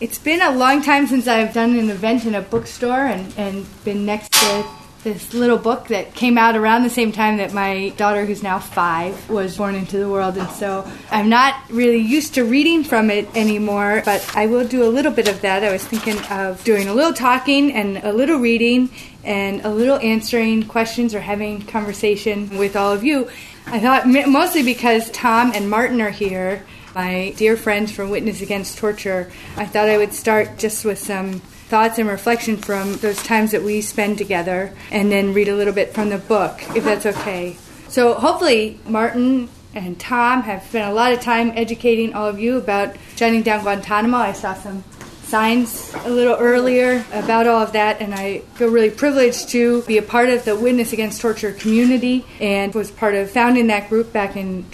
It's been a long time since I've done an event in a bookstore and, and been next to this little book that came out around the same time that my daughter, who's now five, was born into the world. And so I'm not really used to reading from it anymore, but I will do a little bit of that. I was thinking of doing a little talking and a little reading and a little answering questions or having conversation with all of you. I thought mostly because Tom and Martin are here, my dear friends from Witness Against Torture, I thought I would start just with some thoughts and reflection from those times that we spend together and then read a little bit from the book, if that's okay. So hopefully, Martin and Tom have spent a lot of time educating all of you about shutting down Guantanamo. I saw some signs a little earlier about all of that, and I feel really privileged to be a part of the Witness Against Torture community and was part of founding that group back in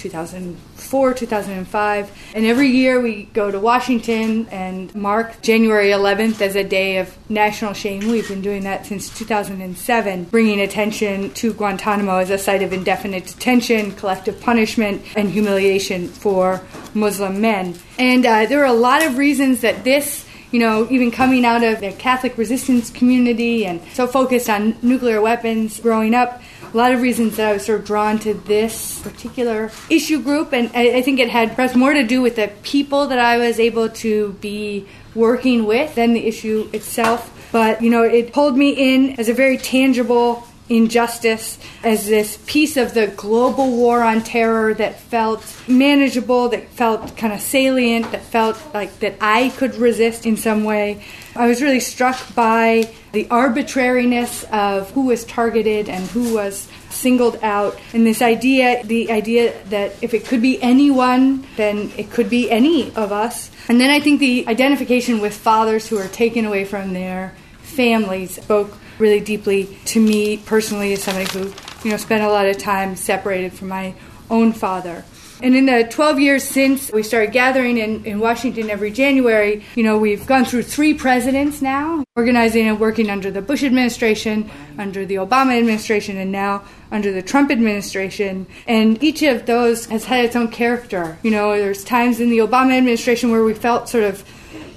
2004, 2005. And every year we go to Washington and mark January 11th as a day of national shame. We've been doing that since 2007, bringing attention to Guantanamo as a site of indefinite detention, collective punishment, and humiliation for Muslim men. And uh, there are a lot of reasons that this you know, even coming out of the Catholic resistance community and so focused on nuclear weapons growing up, a lot of reasons that I was sort of drawn to this particular issue group. And I, I think it had perhaps more to do with the people that I was able to be working with than the issue itself. But, you know, it pulled me in as a very tangible injustice as this piece of the global war on terror that felt manageable, that felt kind of salient, that felt like that I could resist in some way. I was really struck by the arbitrariness of who was targeted and who was singled out and this idea the idea that if it could be anyone then it could be any of us and then i think the identification with fathers who are taken away from their families spoke really deeply to me personally as somebody who you know spent a lot of time separated from my own father. And in the 12 years since we started gathering in, in Washington every January, you know, we've gone through three presidents now, organizing and working under the Bush administration, under the Obama administration, and now under the Trump administration. And each of those has had its own character. You know, there's times in the Obama administration where we felt sort of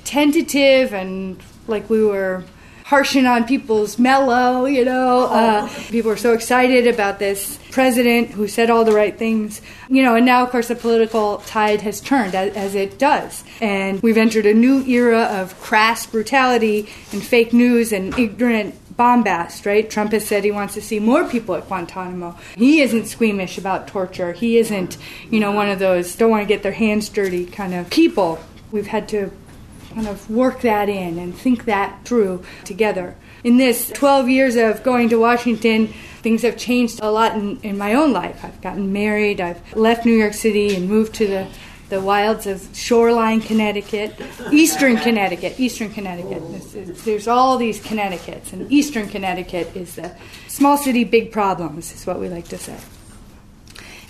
tentative and like we were harshing on people's mellow, you know. Uh, people are so excited about this president who said all the right things, you know, and now, of course, the political tide has turned, as, as it does. And we've entered a new era of crass brutality and fake news and ignorant bombast, right? Trump has said he wants to see more people at Guantanamo. He isn't squeamish about torture. He isn't, you know, one of those don't want to get their hands dirty kind of people. We've had to kind of work that in and think that through together. In this 12 years of going to Washington, things have changed a lot in, in my own life. I've gotten married, I've left New York City and moved to the the wilds of shoreline Connecticut, eastern Connecticut, eastern Connecticut. there's all these Connecticut's, and eastern Connecticut is the small city, big problems, is what we like to say.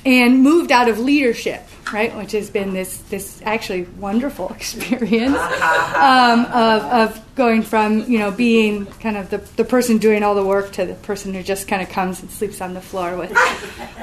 And moved out of leadership right? Which has been this this actually wonderful experience um, of, of going from you know being kind of the, the person doing all the work to the person who just kind of comes and sleeps on the floor with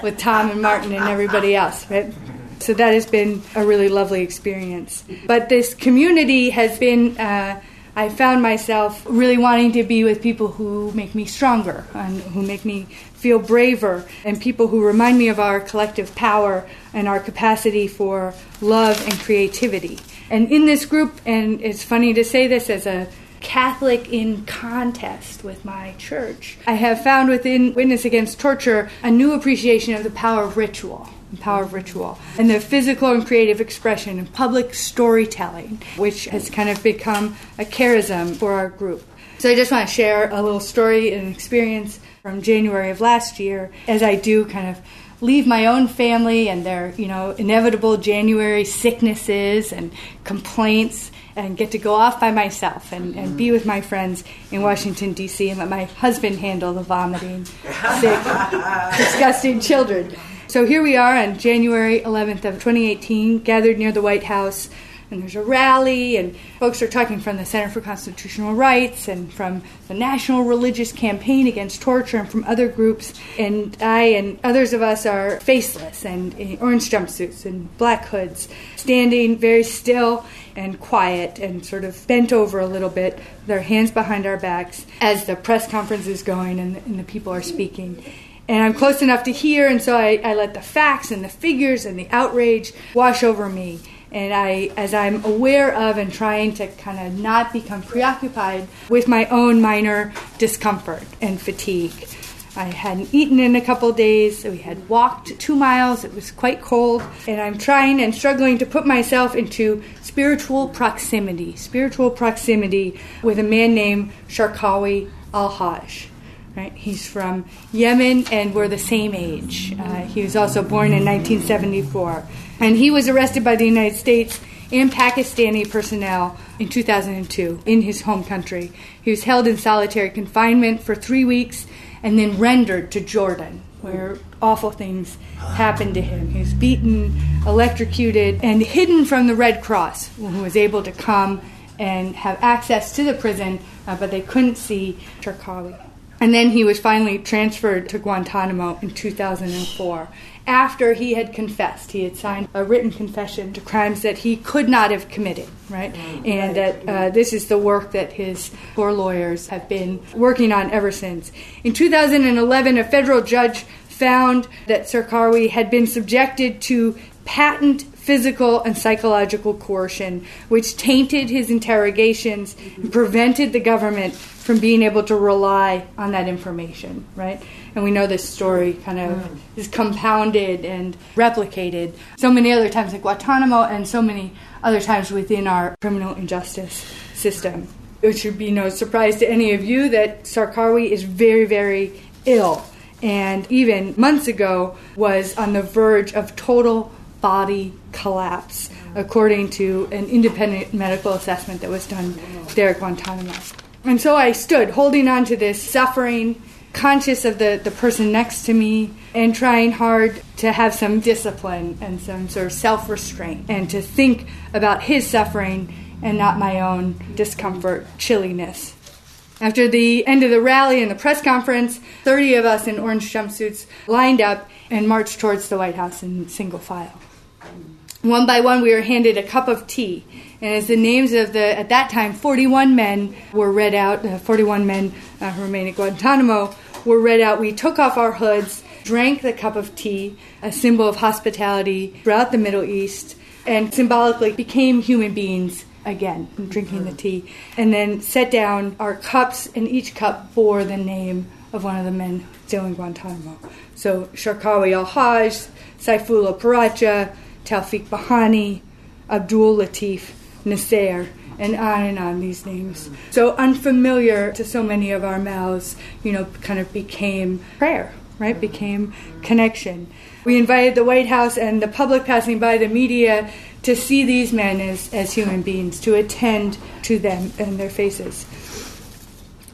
with Tom and Martin and everybody else, right? So that has been a really lovely experience. But this community has been. Uh, I found myself really wanting to be with people who make me stronger and who make me feel braver and people who remind me of our collective power and our capacity for love and creativity. And in this group, and it's funny to say this as a Catholic in contest with my church, I have found within Witness Against Torture a new appreciation of the power of ritual The power of ritual and the physical and creative expression and public storytelling, which has kind of become a charism for our group. So I just want to share a little story and experience from January of last year as I do kind of leave my own family and their, you know, inevitable January sicknesses and complaints and get to go off by myself and, and be with my friends in Washington, D.C., and let my husband handle the vomiting, sick, disgusting children. So here we are on January 11th of 2018, gathered near the White House and there's a rally, and folks are talking from the Center for Constitutional Rights and from the National Religious Campaign Against Torture and from other groups. And I and others of us are faceless and in orange jumpsuits and black hoods, standing very still and quiet and sort of bent over a little bit, our hands behind our backs as the press conference is going and the, and the people are speaking and I'm close enough to hear, and so I, I, let the facts and the figures and the outrage wash over me and I, as I'm aware of and trying to kind of not become preoccupied with my own minor discomfort and fatigue. I hadn't eaten in a couple days. We had walked two miles. It was quite cold. And I'm trying and struggling to put myself into spiritual proximity, spiritual proximity with a man named Sharkawi al Hajj. Right? He's from Yemen, and we're the same age. Uh, he was also born in 1974. And he was arrested by the United States and Pakistani personnel in 2002 in his home country. He was held in solitary confinement for three weeks and then rendered to Jordan, where awful things happened to him. He was beaten, electrocuted, and hidden from the Red Cross, who was able to come and have access to the prison, uh, but they couldn't see Sharkawi. And then he was finally transferred to Guantanamo in 2004 after he had confessed. He had signed a written confession to crimes that he could not have committed, right? Mm, and that uh, this is the work that his four lawyers have been working on ever since. In 2011, a federal judge found that Sharkawi had been subjected to patent physical and psychological coercion, which tainted his interrogations and prevented the government from being able to rely on that information, right? And we know this story kind of mm. is compounded and replicated so many other times at Guantanamo and so many other times within our criminal injustice system. It should be no surprise to any of you that Sharkawi is very, very ill and even months ago was on the verge of total body collapse, according to an independent medical assessment that was done there at Guantanamo. And so I stood holding on to this suffering, conscious of the, the person next to me, and trying hard to have some discipline and some sort of self restraint and to think about his suffering and not my own discomfort, chilliness. After the end of the rally and the press conference, 30 of us in orange jumpsuits lined up and marched towards the White House in single file. One by one, we were handed a cup of tea and as the names of the, at that time, 41 men were read out, uh, 41 men uh, who remain at Guantanamo were read out, we took off our hoods, drank the cup of tea, a symbol of hospitality throughout the Middle East, and symbolically became human beings again, drinking the tea. And then set down our cups, and each cup bore the name of one of the men still in Guantanamo. So Sharkawi al Hajj, Saifullah Paracha, Tawfiq Bahani, Abdul Latif, Nasser, and on and on these names. So unfamiliar to so many of our mouths, you know, kind of became prayer, right? Became connection. We invited the White House and the public passing by, the media, to see these men as, as human beings, to attend to them and their faces.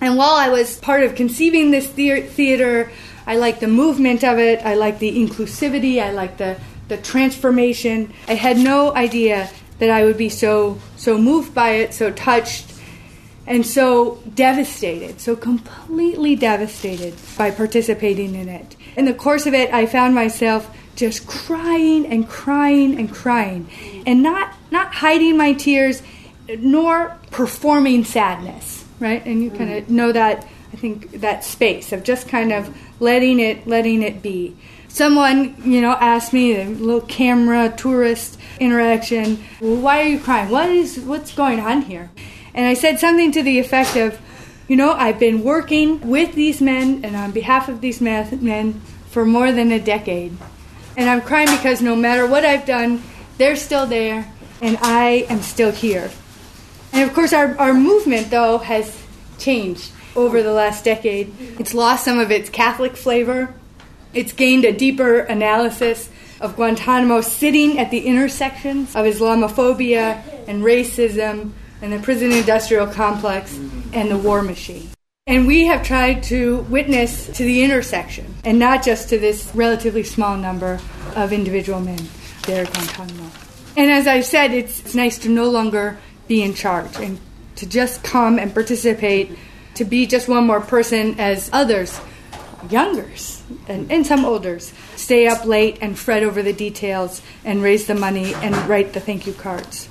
And while I was part of conceiving this theater, I liked the movement of it, I liked the inclusivity, I liked the, the transformation. I had no idea that I would be so so moved by it, so touched, and so devastated, so completely devastated by participating in it. In the course of it, I found myself just crying and crying and crying, and not not hiding my tears, nor performing sadness, right? And you mm. kind of know that I think that space of just kind of letting it letting it be. Someone, you know, asked me a little camera tourist interaction. Why are you crying? What is what's going on here? And I said something to the effect of, you know, I've been working with these men and on behalf of these men for more than a decade. And I'm crying because no matter what I've done, they're still there and I am still here. And of course, our, our movement, though, has changed over the last decade. It's lost some of its Catholic flavor, it's gained a deeper analysis of Guantanamo sitting at the intersections of Islamophobia and racism and the prison industrial complex and the war machine. And we have tried to witness to the intersection and not just to this relatively small number of individual men there at Guantanamo. And as I said, it's, it's nice to no longer be in charge and to just come and participate, to be just one more person as others, youngers and, and some olders, stay up late and fret over the details and raise the money and write the thank you cards.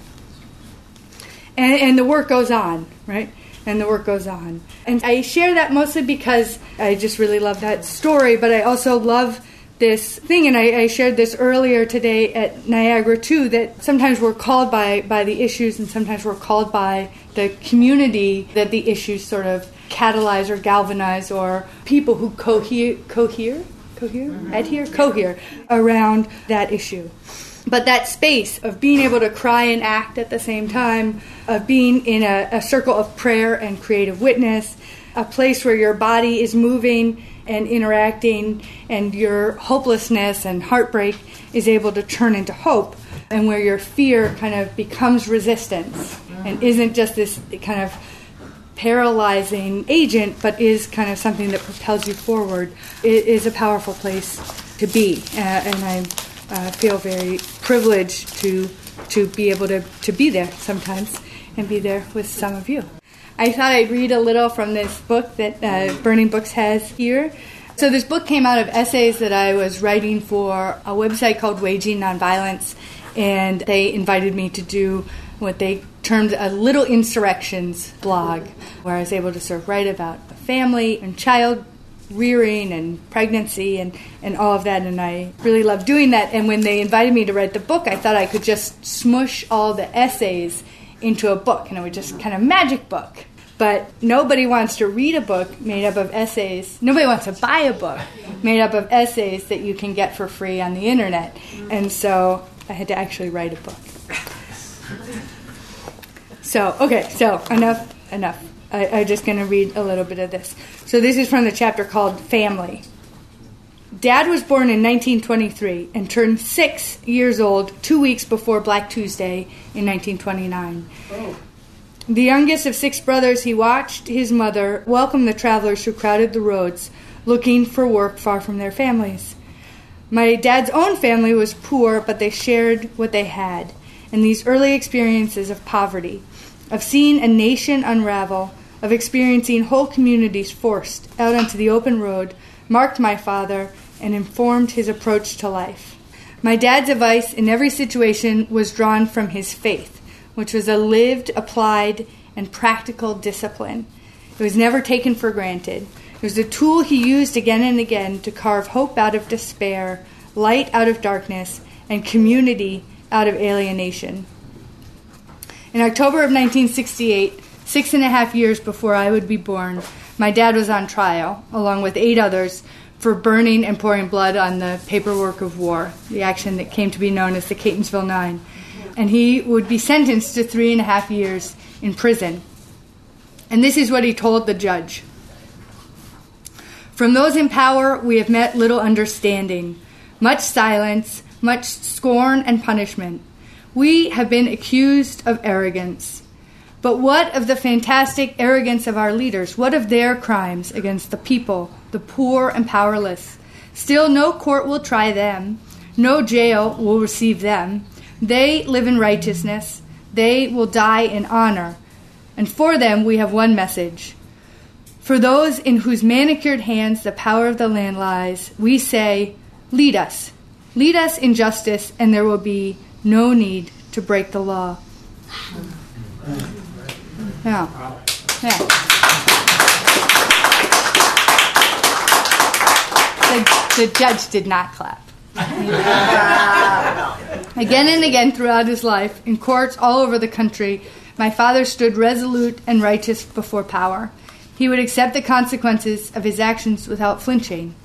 And, and the work goes on, right? And the work goes on. And I share that mostly because I just really love that story, but I also love this thing, and I, I, shared this earlier today at Niagara too, that sometimes we're called by, by the issues and sometimes we're called by the community that the issues sort of catalyze or galvanize or people who cohere, cohere, cohere, mm-hmm. adhere, cohere around that issue. But that space of being able to cry and act at the same time, of being in a, a circle of prayer and creative witness, a place where your body is moving and interacting, and your hopelessness and heartbreak is able to turn into hope, and where your fear kind of becomes resistance and isn't just this kind of paralyzing agent, but is kind of something that propels you forward, it is a powerful place to be. Uh, and I uh, feel very privileged to to be able to, to be there sometimes and be there with some of you. I thought I'd read a little from this book that uh, Burning Books has here. So, this book came out of essays that I was writing for a website called Waging Nonviolence, and they invited me to do what they termed a little insurrections blog, where I was able to sort of write about family and child rearing and pregnancy and, and all of that. And I really loved doing that. And when they invited me to write the book, I thought I could just smush all the essays into a book, and it would just kind of magic book. But nobody wants to read a book made up of essays. Nobody wants to buy a book made up of essays that you can get for free on the internet. And so I had to actually write a book. So, okay, so enough, enough. I, I'm just going to read a little bit of this. So, this is from the chapter called Family. Dad was born in 1923 and turned six years old two weeks before Black Tuesday in 1929. Oh. The youngest of six brothers, he watched his mother welcome the travelers who crowded the roads, looking for work far from their families. My dad's own family was poor, but they shared what they had. And these early experiences of poverty, of seeing a nation unravel, of experiencing whole communities forced out onto the open road, marked my father and informed his approach to life. My dad's advice in every situation was drawn from his faith which was a lived, applied, and practical discipline. It was never taken for granted. It was a tool he used again and again to carve hope out of despair, light out of darkness, and community out of alienation. In October of 1968, six and a half years before I would be born, my dad was on trial, along with eight others, for burning and pouring blood on the paperwork of war, the action that came to be known as the Catonsville Nine and he would be sentenced to three and a half years in prison. And this is what he told the judge From those in power, we have met little understanding, much silence, much scorn and punishment. We have been accused of arrogance. But what of the fantastic arrogance of our leaders? What of their crimes against the people, the poor and powerless? Still, no court will try them, no jail will receive them. They live in righteousness, they will die in honor. And for them, we have one message. For those in whose manicured hands the power of the land lies, we say, Lead us. Lead us in justice, and there will be no need to break the law. Yeah. Yeah. The, the judge did not clap. Again and again throughout his life, in courts all over the country, my father stood resolute and righteous before power. He would accept the consequences of his actions without flinching.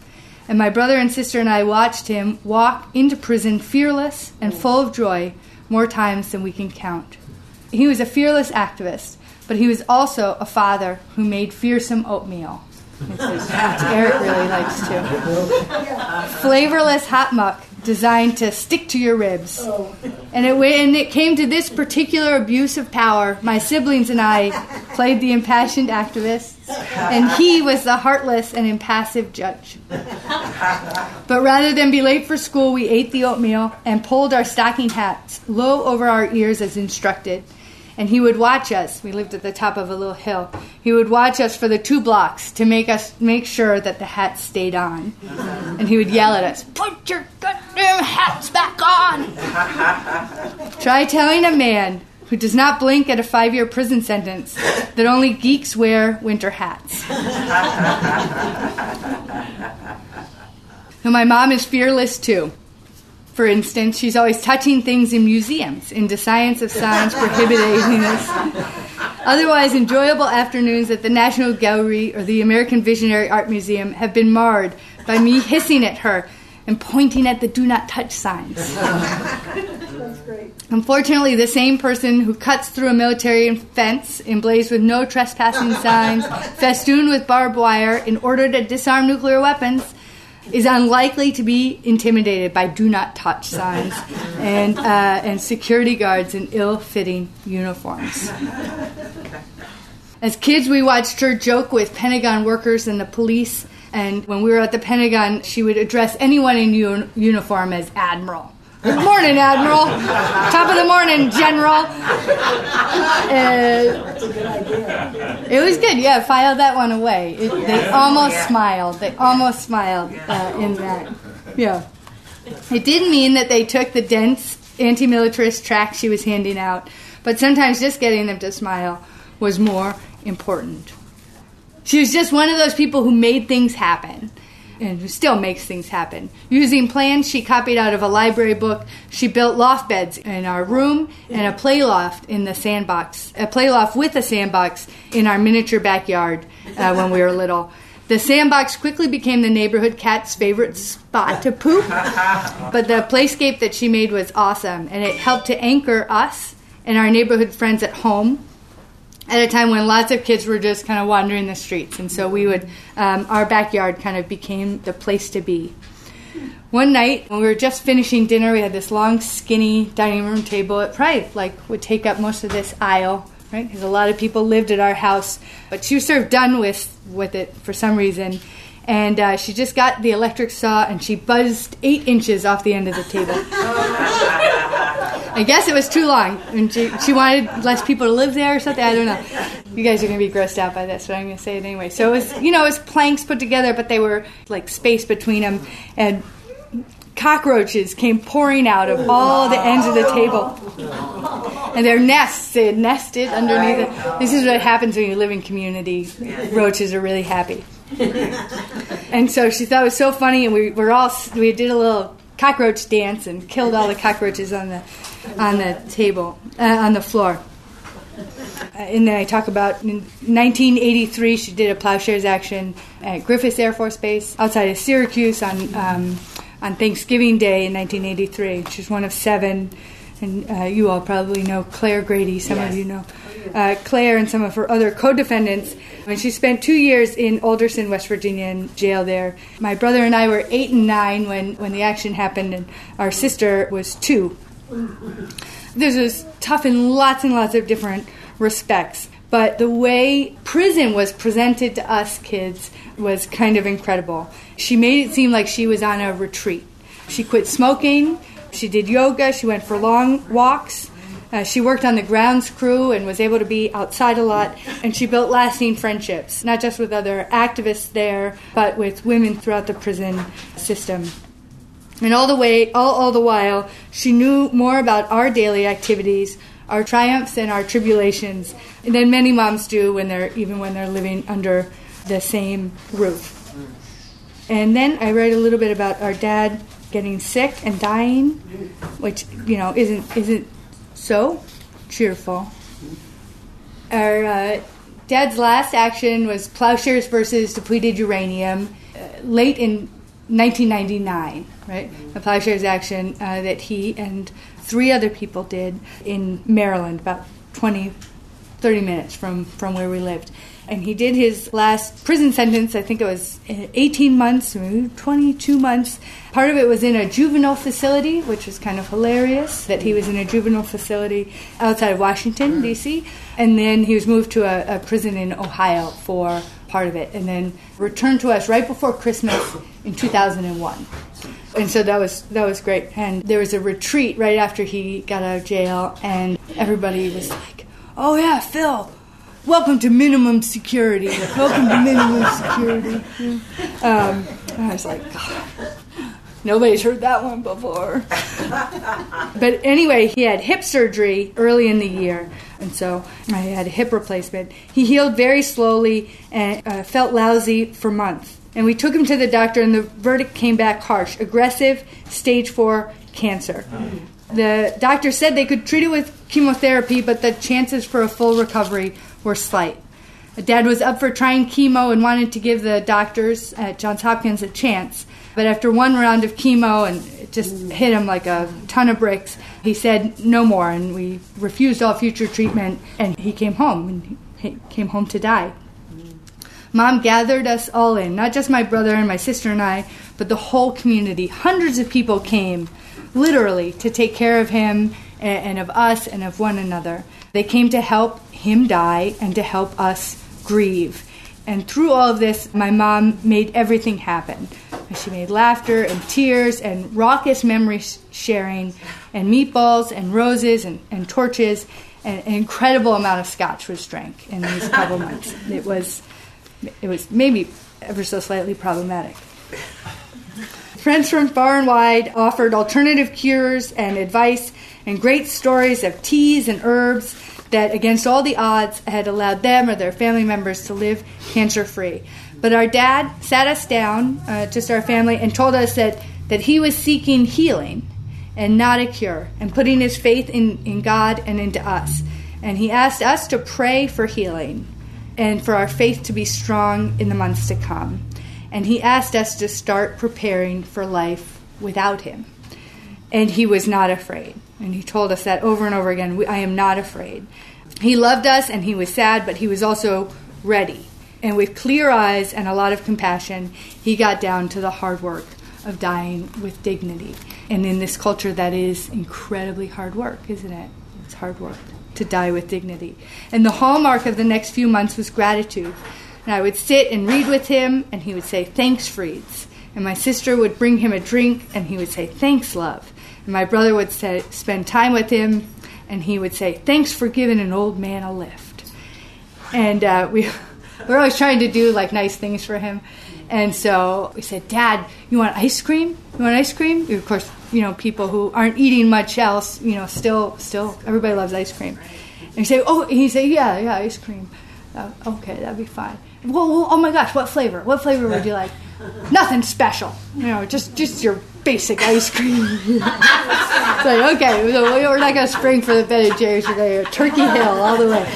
And my brother and sister and I watched him walk into prison fearless and full of joy more times than we can count. He was a fearless activist, but he was also a father who made fearsome oatmeal. Eric really likes to. Flavorless hot muck designed to stick to your ribs. Oh. And it, when it came to this particular abuse of power, my siblings and I played the impassioned activists, and he was the heartless and impassive judge. But rather than be late for school, we ate the oatmeal and pulled our stocking hats low over our ears as instructed. And he would watch us. We lived at the top of a little hill. He would watch us for the two blocks to make us make sure that the hat stayed on. And he would yell at us, "Put your goddamn hats back on!" Try telling a man who does not blink at a five year prison sentence that only geeks wear winter hats. now, my mom is fearless too. For instance, she's always touching things in museums, in defiance of Science prohibiting this. Otherwise, enjoyable afternoons at the National Gallery or the American Visionary Art Museum have been marred by me hissing at her and pointing at the do not touch signs. That's great. Unfortunately, the same person who cuts through a military fence emblazed with no trespassing signs, festooned with barbed wire in order to disarm nuclear weapons, is unlikely to be intimidated by do not touch signs and, uh, and security guards in ill fitting uniforms. As kids, we watched her joke with Pentagon workers and the police, and when we were at the Pentagon, she would address anyone in un- uniform as Admiral. Good morning, Admiral. Top of the morning, General. Uh, it was good. Yeah, file that one away. It, they almost smiled. They almost smiled uh, in that. Yeah. It didn't mean that they took the dense anti militarist tract she was handing out, but sometimes just getting them to smile was more important. She was just one of those people who made things happen and still makes things happen. Using plans she copied out of a library book, she built loft beds in our room and a play loft in the sandbox, a play loft with a sandbox in our miniature backyard uh, when we were little. The sandbox quickly became the neighborhood cat's favorite spot to poop, but the playscape that she made was awesome, and it helped to anchor us and our neighborhood friends at home at a time when lots of kids were just kind of wandering the streets. And so we would, um, our backyard kind of became the place to be. One night, when we were just finishing dinner, we had this long, skinny dining room table. It probably like would take up most of this aisle, right? Because a lot of people lived at our house. But she was sort of done with with it for some reason, and uh, she just got the electric saw and she buzzed eight inches off the end of the table. I guess it was too long, and she, she wanted less people to live there or something. I don't know. You guys are going to be grossed out by this, but I'm going to say it anyway. So it was, you know, it was planks put together, but they were like space between them, and cockroaches came pouring out of all the ends of the table. And their nests, they had nested underneath it. This is what happens when you live in community. Roaches are really happy. And so she thought it was so funny, and we were all, we did a little cockroach dance and killed all the cockroaches on the on the table uh, on the floor. Uh, and then I talk about in 1983, she did a plowshares action at Griffiss Air Force Base outside of Syracuse on um, on Thanksgiving Day in 1983. She's one of seven, and uh, you all probably know Clare Grady. Some yes. of you know uh, Clare and some of her other co-defendants. And she spent two years in Alderson, West Virginia, in jail there. My brother and I were eight and nine when when the action happened, and our sister was two. This was tough in lots and lots of different respects. But the way prison was presented to us kids was kind of incredible. She made it seem like she was on a retreat. She quit smoking, she did yoga, she went for long walks. Uh, she worked on the grounds crew and was able to be outside a lot, and she built lasting friendships, not just with other activists there, but with women throughout the prison system. And all the way, all, all the while, she knew more about our daily activities, our triumphs and our tribulations, than many moms do when they're even when they're living under the same roof. And then I write a little bit about our dad getting sick and dying, which you know isn't isn't so cheerful. Our uh, dad's last action was plowshares versus depleted uranium, uh, late in 1999, right? A plowshares action uh, that he and three other people did in Maryland about 20, 30 minutes from, from where we lived. And he did his last prison sentence, I think it was eh, 18 months, 22 months. Part of it was in a juvenile facility, which was kind of hilarious that he was in a juvenile facility outside of Washington, hmm. D.C. And then he was moved to a, a prison in Ohio for part of it, and then returned to us right before Christmas in 2001 and so that was that was great. And there was a retreat right after he got out of jail, and everybody was like, "Oh yeah, Phil, welcome to minimum security. welcome to minimum security." Um, I was like, nobody's heard that one before. but anyway, he had hip surgery early in the year, and so I had a hip replacement. He healed very slowly and uh, felt lousy for months. And we took him to the doctor, and the verdict came back harsh aggressive, stage four cancer. The doctor said they could treat it with chemotherapy, but the chances for a full recovery were slight. Dad was up for trying chemo and wanted to give the doctors at Johns Hopkins a chance. But after one round of chemo and it just hit him like a ton of bricks, he said no more, and we refused all future treatment. And he came home, and he came home to die. Mom gathered us all in, not just my brother and my sister and I, but the whole community. Hundreds of people came, literally, to take care of him and of us and of one another. They came to help him die and to help us grieve. And through all of this, my mom made everything happen. She made laughter and tears and raucous memory sharing and meatballs and roses and, and torches and an incredible amount of scotch was drank in these couple months. It was it was maybe ever so slightly problematic. Friends from far and wide offered alternative cures and advice and great stories of teas and herbs that, against all the odds, had allowed them or their family members to live cancer free. But our dad sat us down, uh, just our family, and told us that, that he was seeking healing and not a cure, and putting his faith in, in God and into us. And he asked us to pray for healing and for our faith to be strong in the months to come. And he asked us to start preparing for life without him. And he was not afraid. And he told us that over and over again I am not afraid. He loved us and he was sad, but he was also ready. And with clear eyes and a lot of compassion, he got down to the hard work of dying with dignity. And in this culture, that is incredibly hard work, isn't it? It's hard work to die with dignity. And the hallmark of the next few months was gratitude. And I would sit and read with him, and he would say, Thanks, Freeds. And my sister would bring him a drink, and he would say, Thanks, love. My brother would say, spend time with him, and he would say, Thanks for giving an old man a lift. And uh, we were always trying to do like nice things for him. And so we said, Dad, you want ice cream? You want ice cream? Of course, you know, people who aren't eating much else, you know, still, still, everybody loves ice cream. And he say, oh, he say, yeah, yeah, ice cream. Uh, okay, that'd be fine. Well, well, oh my gosh, what flavor? What flavor would you like? Nothing special, you know, just just your basic ice cream. it's like okay, we're not gonna spring for the Ben and Jerry's. We're gonna Turkey Hill all the way.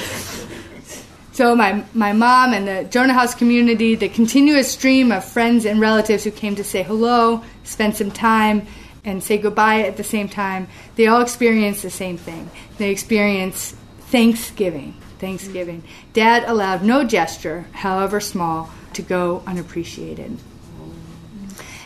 So my, my mom and the Jonah House community, the continuous stream of friends and relatives who came to say hello, spend some time, and say goodbye at the same time, they all experience the same thing. They experience Thanksgiving. Thanksgiving. Dad allowed no gesture, however small, to go unappreciated.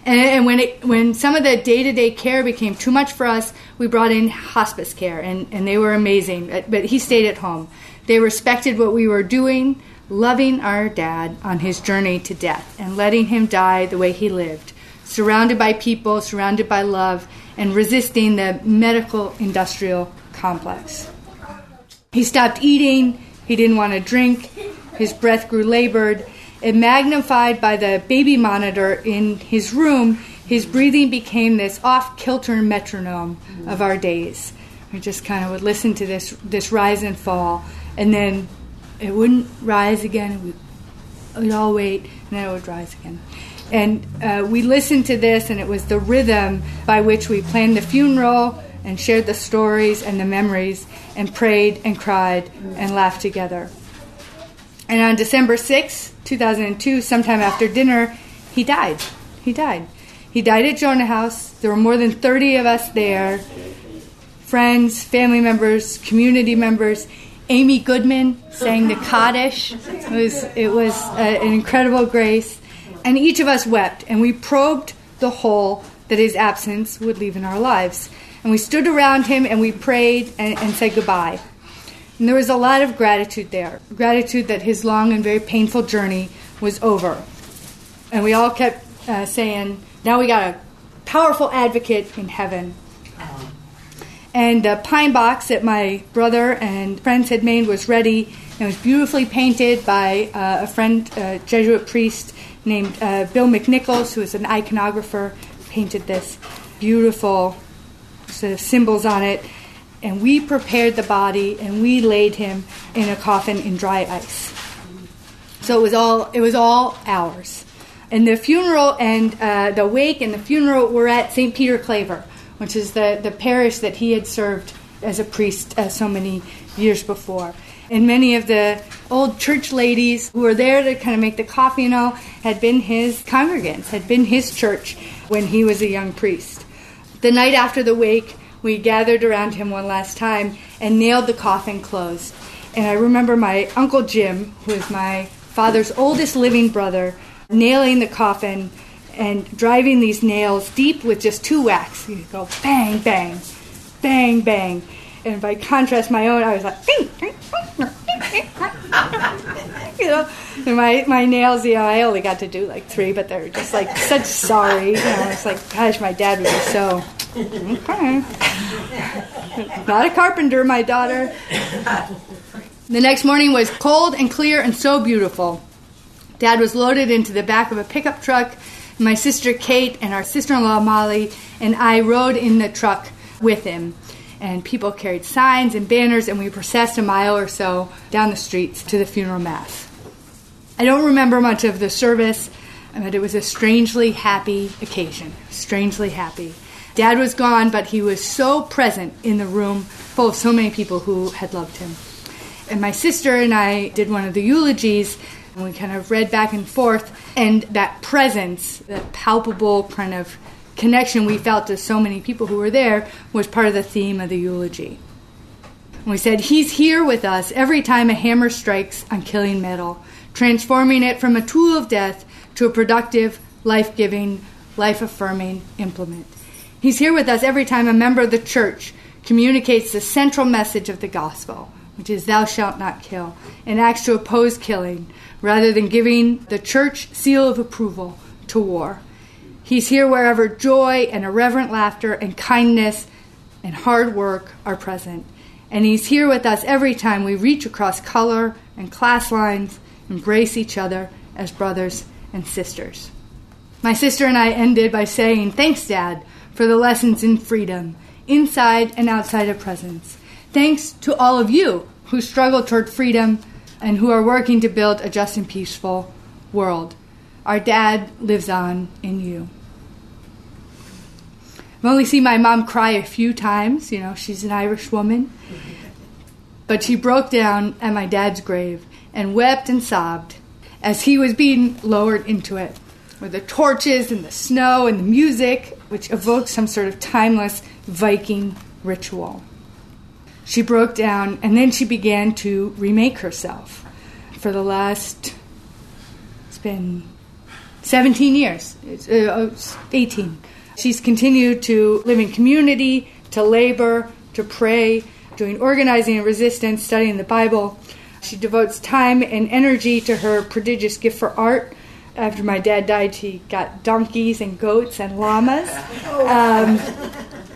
And, and when it, when some of the day to day care became too much for us, we brought in hospice care, and, and they were amazing. But, but he stayed at home. They respected what we were doing, loving our dad on his journey to death, and letting him die the way he lived, surrounded by people, surrounded by love, and resisting the medical industrial complex. He stopped eating, he didn't want to drink, his breath grew labored. And magnified by the baby monitor in his room, his breathing became this off kilter metronome of our days. We just kind of would listen to this, this rise and fall and then it wouldn't rise again. We'd, we'd all wait, and then it would rise again. And uh, we listened to this, and it was the rhythm by which we planned the funeral and shared the stories and the memories and prayed and cried and laughed together. And on December 6, 2002, sometime after dinner, he died. He died. He died at Jonah House. There were more than 30 of us there friends, family members, community members Amy Goodman sang the Kaddish. It was, it was a, an incredible grace. And each of us wept, and we probed the hole that his absence would leave in our lives. And we stood around him and we prayed and, and said goodbye. And there was a lot of gratitude there gratitude that his long and very painful journey was over. And we all kept uh, saying, now we got a powerful advocate in heaven. And the pine box that my brother and friends had made was ready it was beautifully painted by uh, a friend, a Jesuit priest named uh, Bill McNichols, who is an iconographer, painted this beautiful of symbols on it. And we prepared the body and we laid him in a coffin in dry ice. So it was all it was all ours. And the funeral and uh, the wake and the funeral were at St. Peter Claver which is the, the parish that he had served as a priest uh, so many years before. And many of the old church ladies who were there to kind of make the coffee and all had been his congregants, had been his church when he was a young priest. The night after the wake, we gathered around him one last time and nailed the coffin closed. And I remember my Uncle Jim, who is my father's oldest living brother, nailing the coffin and driving these nails deep with just two whacks. You go bang, bang, bang, bang. And by contrast, my own, I was like, you know, and my, my nails, you know, I only got to do like three, but they're just like such sorry. You know, it's like, gosh, my dad would be so, okay. Not a carpenter, my daughter. The next morning was cold and clear and so beautiful. Dad was loaded into the back of a pickup truck my sister Kate and our sister in law Molly and I rode in the truck with him. And people carried signs and banners, and we processed a mile or so down the streets to the funeral mass. I don't remember much of the service, but it was a strangely happy occasion. Strangely happy. Dad was gone, but he was so present in the room full of so many people who had loved him. And my sister and I did one of the eulogies, and we kind of read back and forth, and that presence, that palpable kind of connection we felt to so many people who were there was part of the theme of the eulogy. And we said, He's here with us every time a hammer strikes on killing metal, transforming it from a tool of death to a productive, life giving, life affirming implement. He's here with us every time a member of the church communicates the central message of the gospel, which is, Thou shalt not kill, and acts to oppose killing, rather than giving the church seal of approval to war. He's here wherever joy and irreverent laughter and kindness and hard work are present. And He's here with us every time we reach across color and class lines, embrace each other as brothers and sisters. My sister and I ended by saying, Thanks, Dad, for the lessons in freedom, inside and outside of presence. Thanks to all of you who struggle toward freedom and who are working to build a just and peaceful world. Our dad lives on in you. I've only seen my mom cry a few times. You know, she's an Irish woman. But she broke down at my dad's grave and wept and sobbed as he was being lowered into it with the torches and the snow and the music, which evoked some sort of timeless Viking ritual. She broke down and then she began to remake herself. For the last, it's been 17 years, it's, uh, 18. She's continued to live in community, to labor, to pray, doing organizing and resistance, studying the Bible. She devotes time and energy to her prodigious gift for art. After my dad died, she got donkeys and goats and llamas um,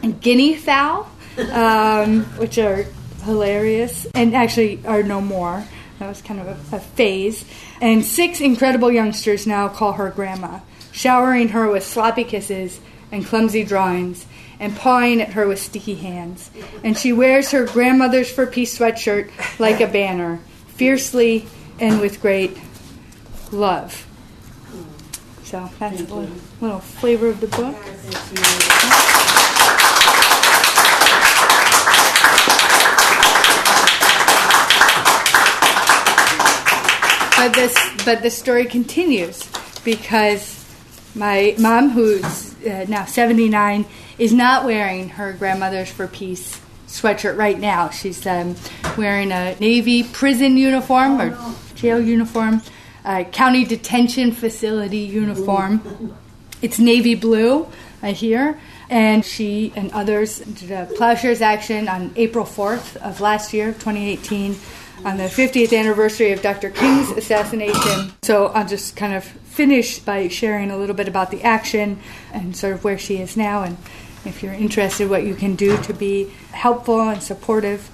and guinea fowl um, which are hilarious and actually are no more. That was kind of a, a phase. And six incredible youngsters now call her grandma, showering her with sloppy kisses and clumsy drawings and pawing at her with sticky hands. And she wears her grandmother's for peace sweatshirt like a banner, fiercely and with great love. So that's a little, little flavor of the book. but this but the story continues because my mom, who's uh, now 79, is not wearing her grandmother's for peace sweatshirt right now. She's um, wearing a Navy prison uniform or jail uniform, a county detention facility uniform. It's navy blue, I hear. And she and others did a Plowshares Action on April 4th of last year, 2018, on the 50th anniversary of Dr. King's assassination. So I'll just kind of finish by sharing a little bit about the action and sort of where she is now, and if you're interested, what you can do to be helpful and supportive.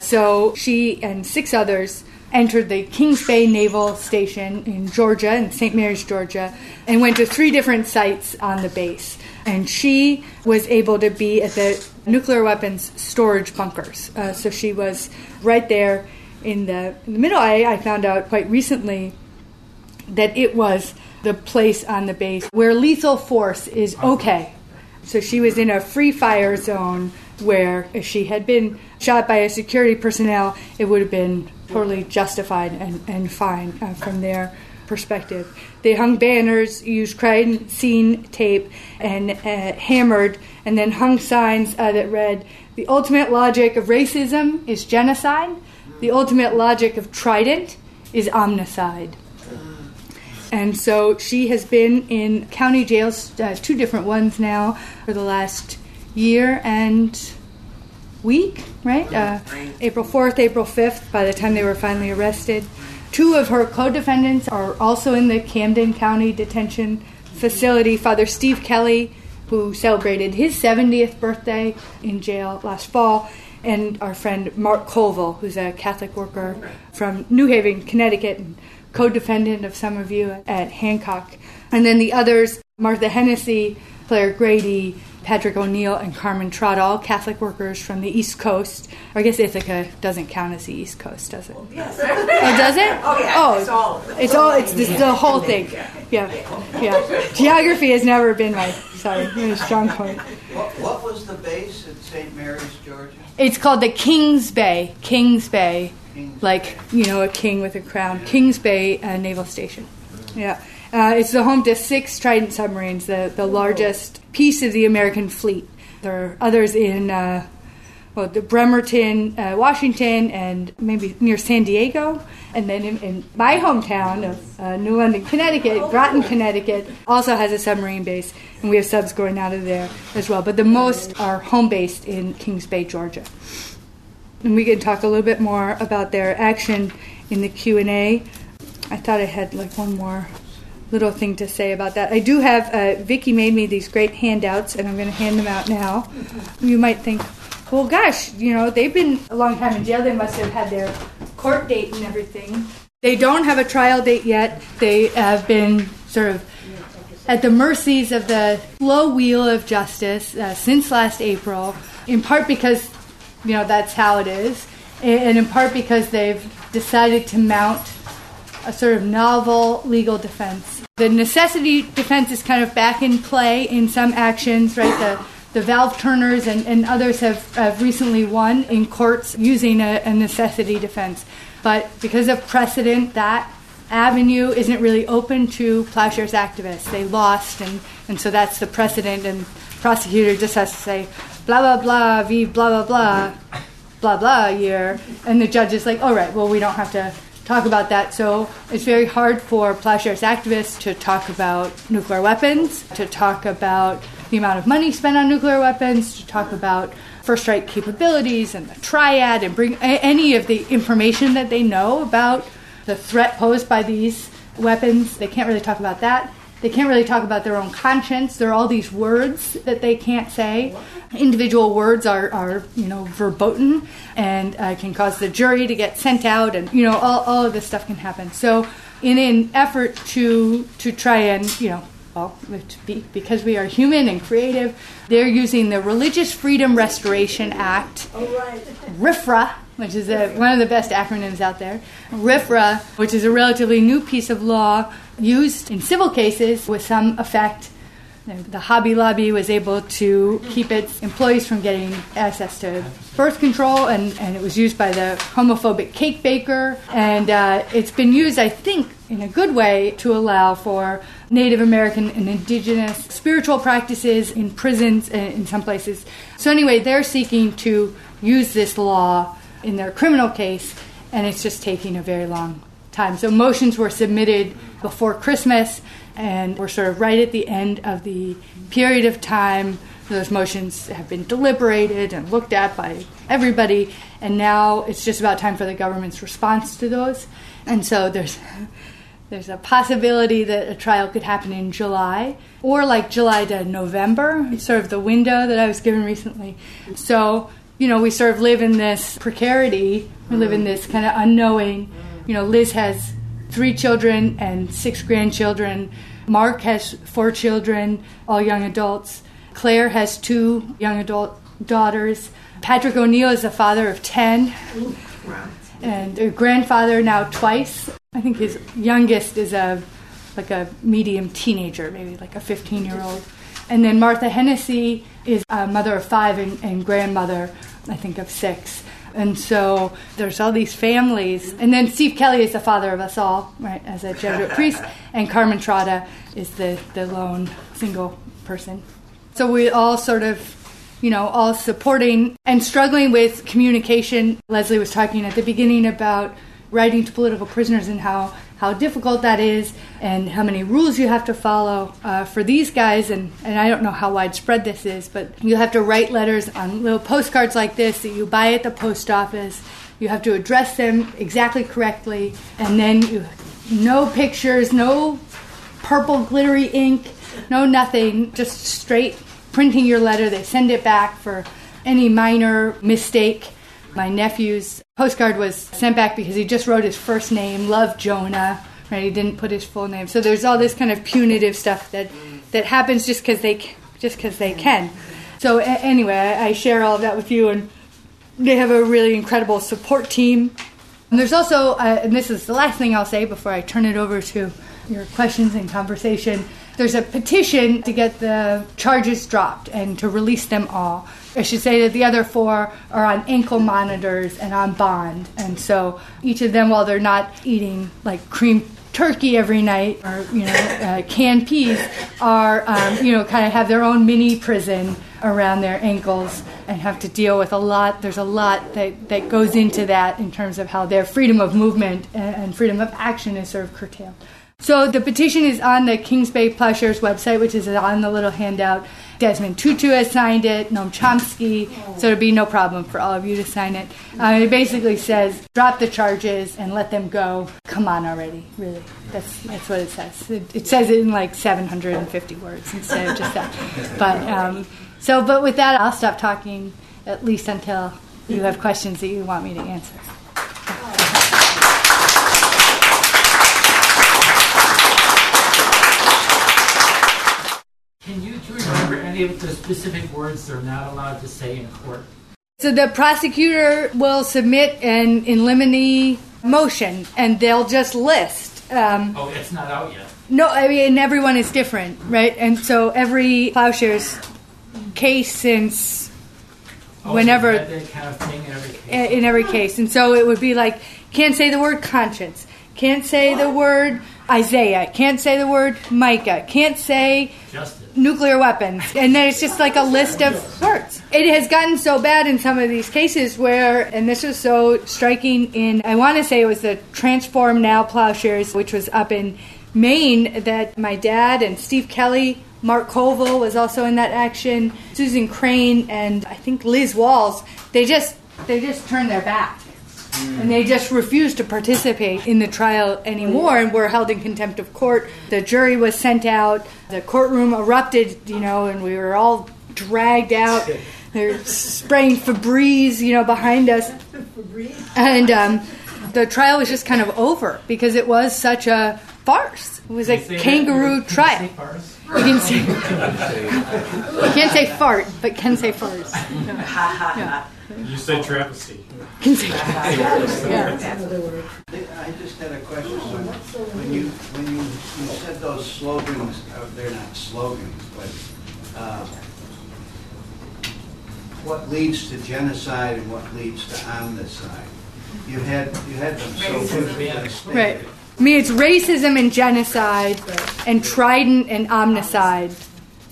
So she and six others entered the Kings Bay Naval Station in Georgia, in St. Mary's, Georgia, and went to three different sites on the base. And she was able to be at the nuclear weapons storage bunkers. Uh, so she was right there in the, in the middle. I, I found out quite recently that it was the place on the base where lethal force is okay. So she was in a free fire zone where if she had been shot by a security personnel, it would have been totally justified and, and fine uh, from their perspective. They hung banners, used crime scene tape, and uh, hammered, and then hung signs uh, that read, The ultimate logic of racism is genocide, the ultimate logic of Trident is omnicide. And so she has been in county jails, uh, two different ones now, for the last year and week, right? Uh, April 4th, April 5th, by the time they were finally arrested. Two of her co defendants are also in the Camden County Detention Facility. Father Steve Kelly, who celebrated his 70th birthday in jail last fall, and our friend Mark Colville, who's a Catholic worker from New Haven, Connecticut, and co defendant of some of you at Hancock. And then the others Martha Hennessy, Clare Grady, Patrick O'Neill, and Carmen Trotta, all Catholic workers from the East Coast. Or I guess Ithaca doesn't count as the East Coast, does it? Yes. Oh, does it? Oh, yeah. Oh, it's all of. It's all. It's the, the whole thing. Yeah, yeah. Geography has never been my sorry, my strong point. What, what was the base at St. Mary's, Georgia? It's called the Kings Bay. Kings Bay, Kings like you know, a king with a crown. Kings Bay uh, Naval Station. Yeah, uh, it's the home to six Trident submarines, the the largest piece of the American fleet. There are others in. Uh, well, the Bremerton, uh, Washington, and maybe near San Diego. And then in, in my hometown of uh, New London, Connecticut, Groton, Connecticut, also has a submarine base, and we have subs going out of there as well. But the most are home based in Kings Bay, Georgia. And we can talk a little bit more about their action in the Q and A. I thought I had like one more little thing to say about that. I do have uh, Vicky made me these great handouts, and I'm going to hand them out now. You might think, well, gosh, you know, they've been a long time in jail. They must have had their court date and everything. They don't have a trial date yet. They have been sort of at the mercies of the slow wheel of justice uh, since last April, in part because, you know, that's how it is, and in part because they've decided to mount a sort of novel legal defense. The necessity defense is kind of back in play in some actions, right? The the valve turners and, and others have, have recently won in courts using a, a necessity defense. But because of precedent, that avenue isn't really open to plowshares activists. They lost, and, and so that's the precedent, and prosecutor just has to say, blah, blah, blah, vive, blah, blah, blah, blah, blah, year. And the judge is like, all right, well, we don't have to talk about that. So it's very hard for plowshares activists to talk about nuclear weapons, to talk about the amount of money spent on nuclear weapons, to talk about first strike capabilities and the triad, and bring any of the information that they know about the threat posed by these weapons. They can't really talk about that. They can't really talk about their own conscience. There are all these words that they can't say. Individual words are, are you know, verboten and uh, can cause the jury to get sent out, and you know, all, all of this stuff can happen. So, in an effort to to try and you know well, to be, because we are human and creative, they're using the Religious Freedom Restoration Act, RFRA, which is a, one of the best acronyms out there. RFRA, which is a relatively new piece of law used in civil cases with some effect. The Hobby Lobby was able to keep its employees from getting access to birth control, and, and it was used by the homophobic cake baker. And uh, it's been used, I think, in a good way to allow for Native American and indigenous spiritual practices in prisons and in some places. So, anyway, they're seeking to use this law in their criminal case, and it's just taking a very long time. So motions were submitted before Christmas, and we're sort of right at the end of the period of time. Those motions have been deliberated and looked at by everybody, and now it's just about time for the government's response to those. And so there's there's a possibility that a trial could happen in July or like July to November, sort of the window that I was given recently. So, you know, we sort of live in this precarity, we live in this kind of unknowing. You know, Liz has three children and six grandchildren. Mark has four children, all young adults. Clare has two young adult daughters. Patrick O'Neill is the father of 10 and a grandfather now twice. I think his youngest is a like a medium teenager, maybe like a 15 year old. And then Martha Hennessy is a mother of five and, and grandmother, I think, of six. And so there's all these families. And then Steve Kelly is the father of us all, right, as a Jesuit priest. And Carmen Trotta is the, the lone single person. So we all sort of you know, all supporting and struggling with communication. Leslie was talking at the beginning about writing to political prisoners and how, how difficult that is and how many rules you have to follow uh, for these guys. And, and I don't know how widespread this is, but you have to write letters on little postcards like this that you buy at the post office. You have to address them exactly correctly, and then you, no pictures, no purple glittery ink, no nothing, just straight printing your letter. They send it back for any minor mistake. My nephew's postcard was sent back because he just wrote his first name, Love Jonah. Right, he didn't put his full name. So there's all this kind of punitive stuff that that happens just because they just because they can. So a- anyway, I, I share all of that with you, and they have a really incredible support team. And there's also, uh, and this is the last thing I'll say before I turn it over to your questions and conversation. There's a petition to get the charges dropped and to release them all. I should say that the other four are on ankle monitors and on bond. And so each of them, while they're not eating like cream turkey every night or you know uh, canned peas are um, you know kind of have their own mini prison around their ankles and have to deal with a lot there's a lot that, that goes into that in terms of how their freedom of movement and, and freedom of action is sort of curtailed so the petition is on the Kings Bay Plowshares website, which is on the little handout. Desmond Tutu has signed it, Noam Chomsky, so it'll be no problem for all of you to sign it. Uh, it basically says, drop the charges and let them go. Come on already, really. That's, that's what it says. It, it says it in like 750 words instead of just that. But, um, so, but with that, I'll stop talking at least until you have questions that you want me to answer. Can you, remember any of the specific words they're not allowed to say in court? So the prosecutor will submit an in limine motion, and they'll just list. Um, Oh, it's not out yet. no, I mean, everyone is different, right? And so every plowshares case since Oh, Whenever- had that kind of thing in every case. in every case, and so it would be like can't say the word conscience, can't say the word Isaiah, can't say the word Micah, can't say Justice. Nuclear weapons. And then it's just like a list of words. It has gotten so bad in some of these cases where, and this was so striking in, I want to say it was the Transform Now Plowshares, which was up in Maine, that my dad and Steve Kelly, Mark Colville was also in that action, Susan Crane, and I think Liz Walls, they just, they just turned their back. And they just refused to participate in the trial anymore and were held in contempt of court. The jury was sent out. The courtroom erupted, you know, and we were all dragged out. They're spraying Febreze, you know, behind us. And um, the trial was just kind of over because it was such a farce. It was a say that? kangaroo trial. You can say, you can't say fart, but can say farce. Yeah. You said travesty. Can say yeah. I just had a question. So when you, when you, you said those slogans, uh, they're not slogans, but uh, what leads to genocide and what leads to omnicide? You had, you had them so vividly Right. stated. I mean, it's racism and genocide and trident and omnicide.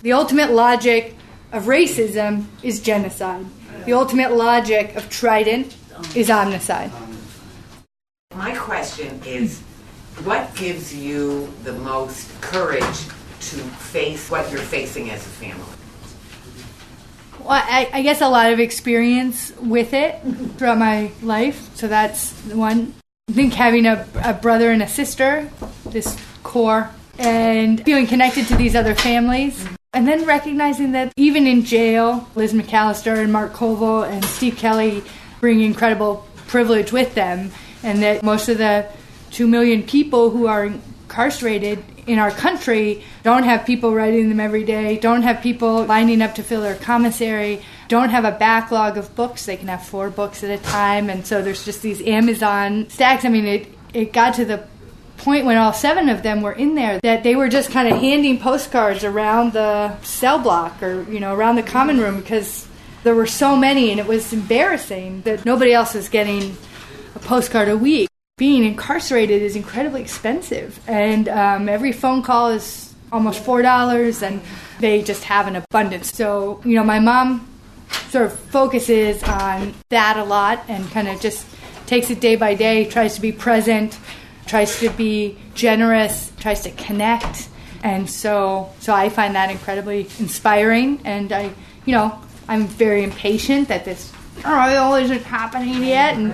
The ultimate logic of racism is genocide. The ultimate logic of Trident is Omnicide. My question is what gives you the most courage to face what you're facing as a family? Well, I, I guess a lot of experience with it throughout my life. So that's one. I think having a, a brother and a sister, this core, and feeling connected to these other families. And then recognizing that even in jail, Liz McAlister and Mark Colville and Steve Kelly bring incredible privilege with them, and that most of the two million people who are incarcerated in our country don't have people writing them every day, don't have people lining up to fill their commissary, don't have a backlog of books. They can have four books at a time, and so there's just these Amazon stacks. I mean, it it got to the point when all seven of them were in there that they were just kind of handing postcards around the cell block or you know around the common room because there were so many and it was embarrassing that nobody else was getting a postcard a week. Being incarcerated is incredibly expensive and um, every phone call is almost four dollars and they just have an abundance. So you know my mom sort of focuses on that a lot and kind of just takes it day by day tries to be present tries to be generous, tries to connect. And so, so I find that incredibly inspiring. And I, you know, I'm very impatient that this trial isn't happening yet, and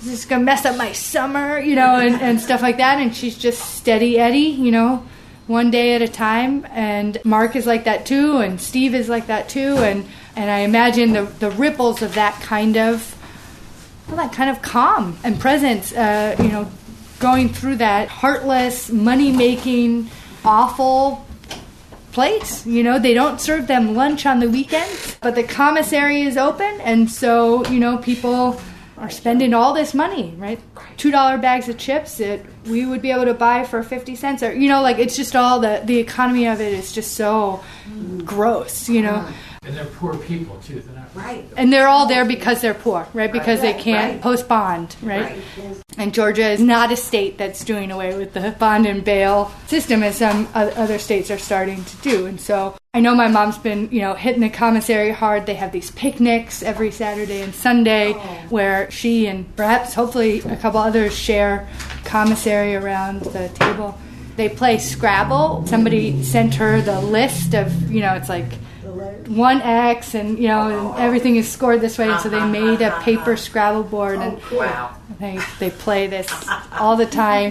this is gonna mess up my summer, you know, and, and stuff like that. And she's just steady Eddie, you know, one day at a time. And Mark is like that too, and Steve is like that too. And and I imagine the the ripples of that kind of well, that kind of calm and presence, uh, you know, going through that heartless, money making, awful place. You know, they don't serve them lunch on the weekends, but the commissary is open, and so, you know, people are spending all this money, right? Two dollar bags of chips that we would be able to buy for fifty cents, or you know, like it's just all the the economy of it is just so gross, you know. And they're poor people too. Right. And they're all there because they're poor, right? Because they can't right. post bond, right? Right. And Georgia is not a state that's doing away with the bond and bail system as some other states are starting to do. And so I know my mom's been, you know, hitting the commissary hard. They have these picnics every Saturday and Sunday oh. where she and perhaps hopefully a couple others share commissary around the table. They play Scrabble. Somebody sent her the list of, you know, it's like one X and you know and oh. everything is scored this way and so they uh-huh, made a uh-huh, paper uh-huh. Scrabble board and oh, Wow. they they play this all the time.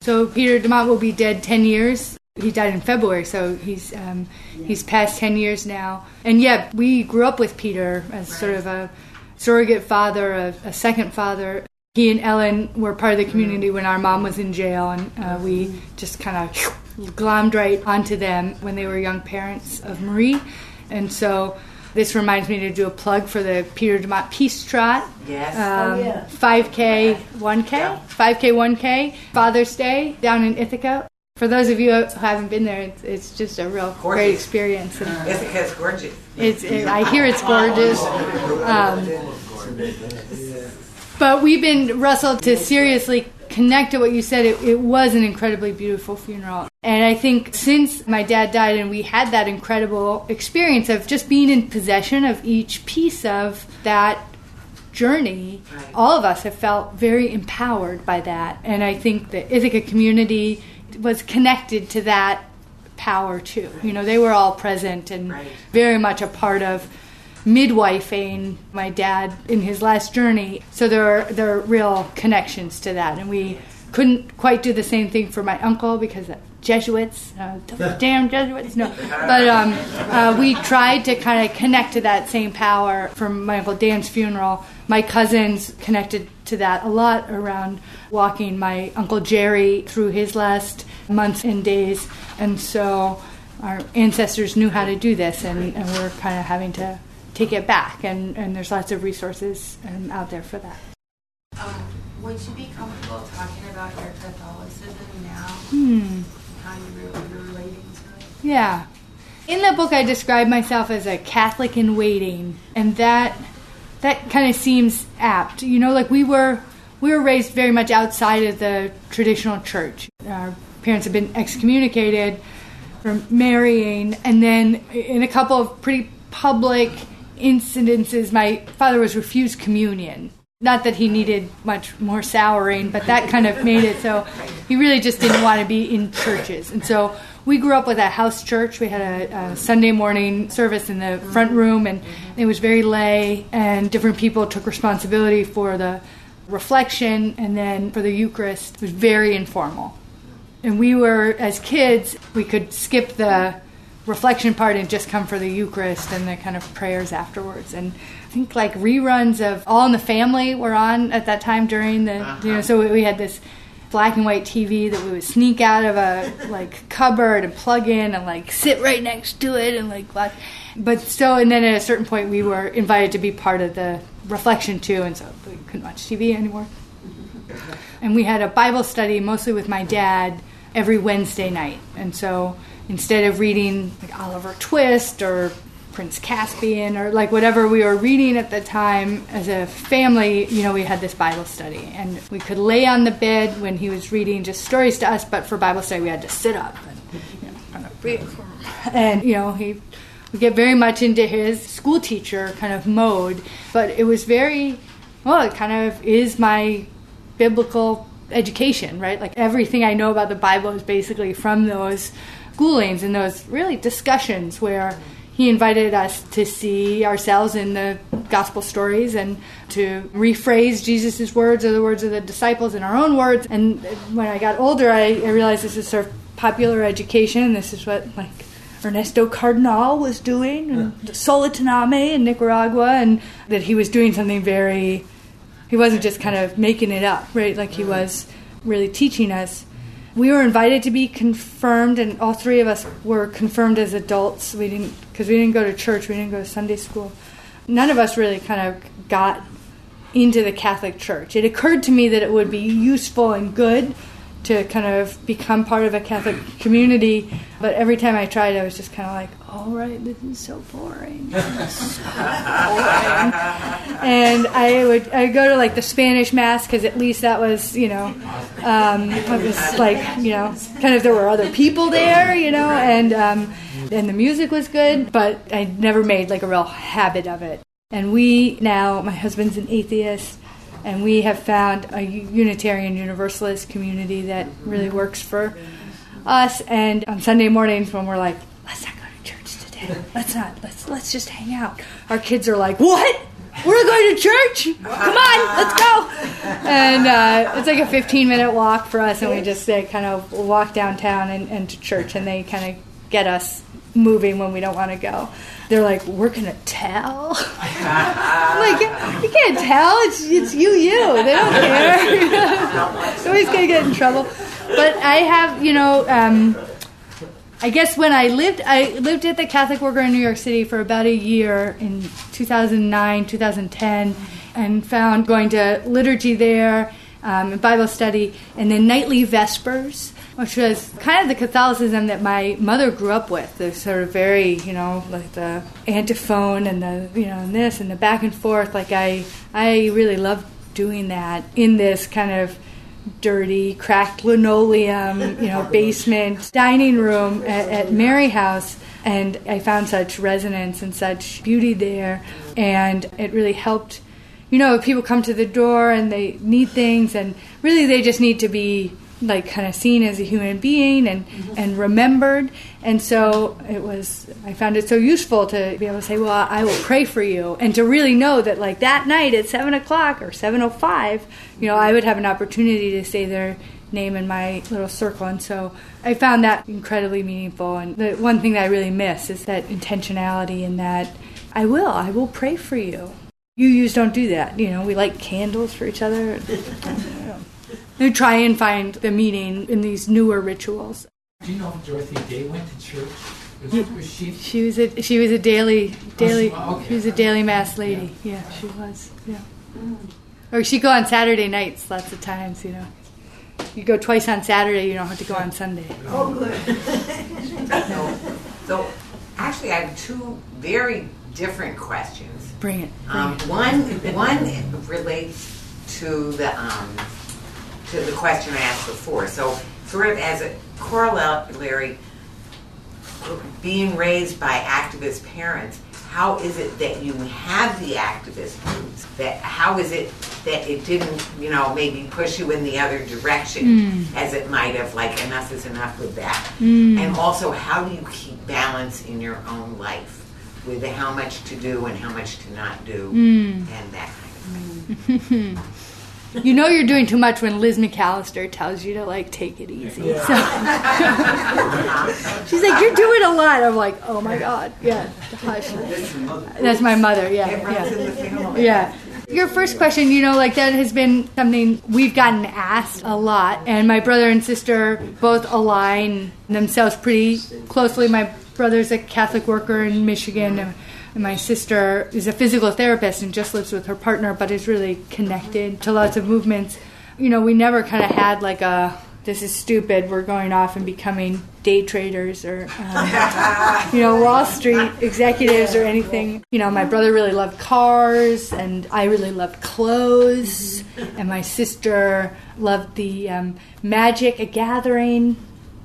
So Peter DeMott will be dead ten years. He died in February, so he's um, he's past ten years now. And yeah, we grew up with Peter as sort of a surrogate father, a, a second father. He and Ellen were part of the community mm. when our mom was in jail, and uh, we mm-hmm. just kind of glommed right onto them when they were young parents of Marie. And so this reminds me to do a plug for the Peter DeMott Peace Trot. Yes. Um, Oh, yeah. 5K, 1K, Yeah. 5K, 1K, Father's Day down in Ithaca. For those of you who haven't been there, it's, it's just a real great Gorgeous. experience. And Ithaca's gorgeous. it's, it, I hear it's gorgeous. Um, but we've been, Russell, to seriously connect to what you said, it, it was an incredibly beautiful funeral. And I think since my dad died and we had that incredible experience of just being in possession of each piece of that journey, all of us have felt very empowered by that. And I think the Ithaca community was connected to that power too. You know, they were all present and very much a part of midwifing my dad in his last journey. So there are there are real connections to that, and we couldn't quite do the same thing for my uncle because of Jesuits, uh, damn Jesuits. No, but um, uh, we tried to kind of connect to that same power from my uncle Dan's funeral. My cousins connected to that a lot around walking my uncle Jerry through his last months and days, and so our ancestors knew how to do this, and, and we're kind of having to take it back. And, and there's lots of resources um, out there for that. Um, would you be comfortable talking about your Catholicism now? Hmm. How you really, you're relating to it? Yeah. In the book, I describe myself as a Catholic in waiting, and that that kind of seems apt. You know, like we were we were raised very much outside of the traditional church. Our parents have been excommunicated from marrying, and then in a couple of pretty public incidences, my father was refused communion. Not that he needed much more souring, but that kind of made it so he really just didn't want to be in churches. And so we grew up with a house church. We had a, a Sunday morning service in the front room, and it was very lay, and different people took responsibility for the reflection, and then for the Eucharist, it was very informal. And we were, as kids, we could skip the reflection part and just come for the Eucharist and the kind of prayers afterwards. And I think like reruns of All in the Family were on at that time during the, you know, uh-huh. so we had this black and white TV that we would sneak out of a like cupboard and plug in and like sit right next to it and like watch. But so, and then at a certain point, we were invited to be part of the reflection too, and so we couldn't watch TV anymore. And we had a Bible study mostly with my dad every Wednesday night. And so instead of reading like Oliver Twist or Prince Caspian or like whatever we were reading at the time as a family, you know, we had this Bible study and we could lay on the bed when he was reading just stories to us, but for Bible study we had to sit up and you know, read. And you know, he would get very much into his school teacher kind of mode, but it was very well, it kind of is my biblical education, right? Like everything I know about the Bible is basically from those schoolings and those really discussions where he invited us to see ourselves in the gospel stories and to rephrase Jesus' words or the words of the disciples in our own words. And when I got older, I, I realized this is sort of popular education. This is what like Ernesto Cardenal was doing, and Solentiname in Nicaragua, and that he was doing something very. He wasn't just kind of making it up, right? Like he was really teaching us we were invited to be confirmed, and all three of us were confirmed as adults. We didn't because we didn't go to church, we didn't go to Sunday school. None of us really kind of got into the Catholic Church. It occurred to me that it would be useful and good to kind of become part of a Catholic community, but every time I tried, I was just kind of like, "All right, this is so boring." so boring. and I would I go to like the Spanish Mass because at least that was you know um, it was like you know kind of there were other people there, you know, and um, and the music was good, but I never made like a real habit of it. And we now, my husband's an atheist and we have found a Unitarian Universalist community that really works for us. And on Sunday mornings, when we're like, let's not go to church today, let's not, let's let's just hang out. Our kids are like, what? We're going to church? Come on, let's go! And uh, it's like a 15 minute walk for us, and we just uh, kind of walk downtown and, and to church, and they kind of get us moving when we don't want to go. They're like, we're gonna tell. like, you can't tell. It's it's you, you. They don't care. Somebody's gonna get in trouble. But I have, you know, um, I guess when I lived, I lived at the Catholic Worker in New York City for about a year in 2009, 2010, and found going to liturgy there, um, Bible study, and then nightly vespers which was kind of the Catholicism that my mother grew up with. The sort of very, you know, like the antiphon and the, you know, and this and the back and forth. Like I, I really loved doing that in this kind of dirty, cracked linoleum, you know, basement dining room at, at Mary House. And I found such resonance and such beauty there, and it really helped. You know, people come to the door and they need things, and really they just need to be like kind of seen as a human being and mm-hmm. and remembered. And so it was i found it so useful to be able to say well i will pray for you. And to really know that like that night at 7 o'clock or 7.05 you know i would have an opportunity to say their name in my little circle. And so i found that incredibly meaningful. And the one thing that i really miss is that intentionality and that i will i will pray for you. You use don't do that you know we light candles for each other who try and find the meaning in these newer rituals. Do you know if Dorothy Day went to church? Was, was she? She was a she was a daily daily oh, she, okay. she was a daily mass lady. Yeah, yeah she was. Yeah. Mm. Or she'd go on Saturday nights lots of times. You know, you go twice on Saturday. You don't have to go on Sunday. Oh, good. so, so, actually, I have two very different questions. Bring it. Bring um, it. One one relates to the um, to the question I asked before. So, sort of as a corollary, being raised by activist parents, how is it that you have the activist roots? That how is it that it didn't, you know, maybe push you in the other direction mm. as it might have, like enough is enough with that. Mm. And also how do you keep balance in your own life with how much to do and how much to not do mm. and that kind of thing. You know you're doing too much when Liz McAlister tells you to like take it easy. So she's like, "You're doing a lot." I'm like, "Oh my god, yeah." Hush. That's my mother. Yeah, It runs in the yeah, yeah. Your first question, you know, like that has been something we've gotten asked a lot, and my brother and sister both align themselves pretty closely. My brother's a Catholic worker in Michigan. and and my sister is a physical therapist and just lives with her partner, but is really connected to lots of movements. You know, we never kind of had like a this is stupid. We're going off and becoming day traders or um, you know Wall Street executives or anything. You know, my brother really loved cars, and I really loved clothes, and my sister loved the um, Magic: A Gathering.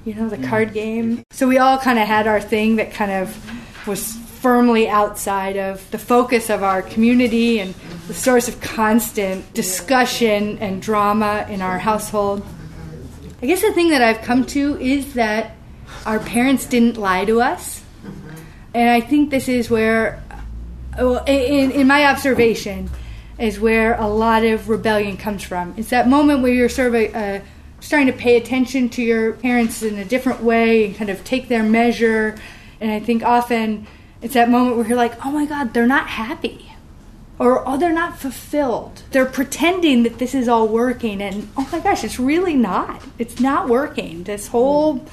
You know, the card game. So we all kind of had our thing that kind of was firmly outside of the focus of our community and the source of constant discussion and drama in our household. I guess the thing that I've come to is that our parents didn't lie to us. And I think this is where, well, in, in my observation, is where a lot of rebellion comes from. It's that moment where you're sort of a, uh, starting to pay attention to your parents in a different way and kind of take their measure. And I think often it's that moment where you're like, oh my God, they're not happy. Or, oh, they're not fulfilled. They're pretending that this is all working, and oh my gosh, it's really not. It's not working. This whole,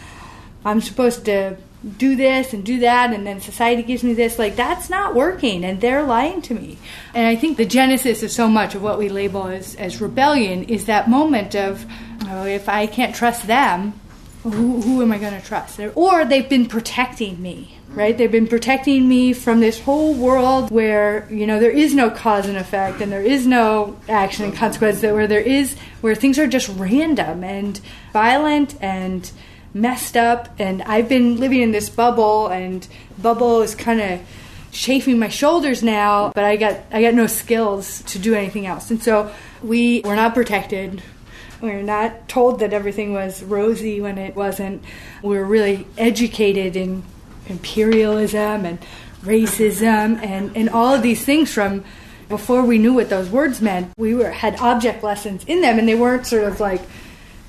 I'm supposed to do this and do that, and then society gives me this. Like, that's not working, and they're lying to me. And I think the genesis of so much of what we label as, as rebellion is that moment of, oh, if I can't trust them, who, who am I going to trust? Or they've been protecting me, right? They've been protecting me from this whole world where, you know, there is no cause and effect and there is no action and consequence, that where there is, where things are just random and violent and messed up. And I've been living in this bubble and bubble is kind of chafing my shoulders now, but I got, I got no skills to do anything else. And so we were not protected we were not told that everything was rosy when it wasn't. We were really educated in imperialism and racism and, and all of these things from before we knew what those words meant. We were had object lessons in them, and they weren't sort of like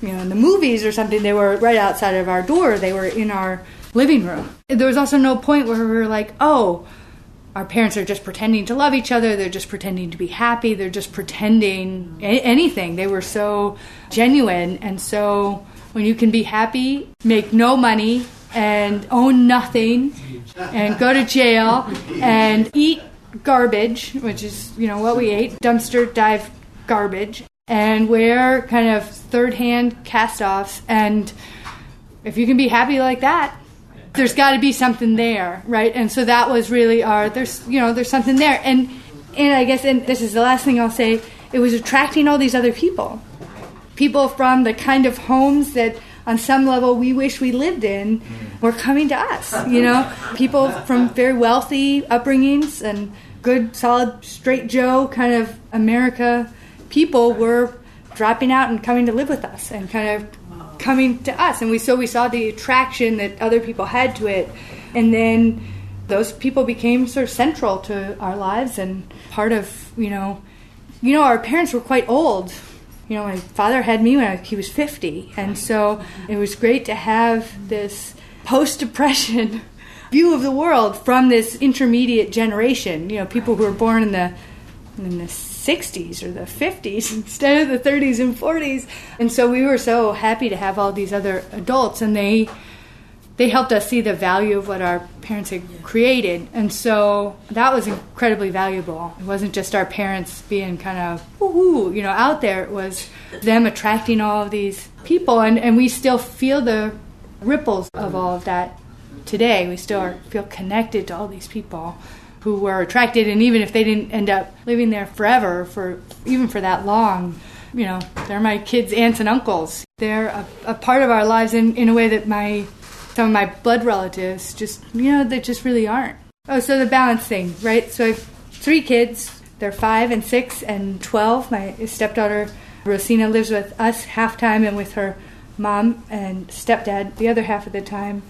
you know in the movies or something. They were right outside of our door. They were in our living room. There was also no point where we were like, oh our parents are just pretending to love each other. They're just pretending to be happy. They're just pretending a- anything. They were so genuine. And so when you can be happy, make no money, and own nothing, and go to jail, and eat garbage, which is, you know, what we ate dumpster dive garbage, and wear kind of third hand cast offs. And if you can be happy like that, there's got to be something there, right? And so that was really our there's you know there's something there, and and I guess and this is the last thing I'll say. It was attracting all these other people, people from the kind of homes that on some level we wish we lived in mm. were coming to us. You know, people from very wealthy upbringings and good, solid, straight Joe kind of America people were dropping out and coming to live with us and kind of coming to us. And we so we saw the attraction that other people had to it. And then those people became sort of central to our lives and part of you know you know our parents were quite old you know my father had me when I, he was 50 and so it was great to have this post depression view of the world from this intermediate generation you know people who were born in the in the 60s or the 50s mm. instead of the 30s and 40s and so we were so happy to have all these other adults and they they helped us see the value of what our parents had created. And so that was incredibly valuable. It wasn't just our parents being kind of woohoo you know out there. It was them attracting all of these people. And, and we still feel the ripples of all of that today. We still are, feel connected to all these people who were attracted. And even if they didn't end up living there forever for even for that long you know they're my kids aunts and uncles. They're a, a part of our lives in, in a way that my some of my blood relatives just you know they just really aren't Oh, so the balance thing, right? So I have three kids. They're five and six and 12. My stepdaughter, Rosina, lives with us half time and with her mom and stepdad the other half of the time.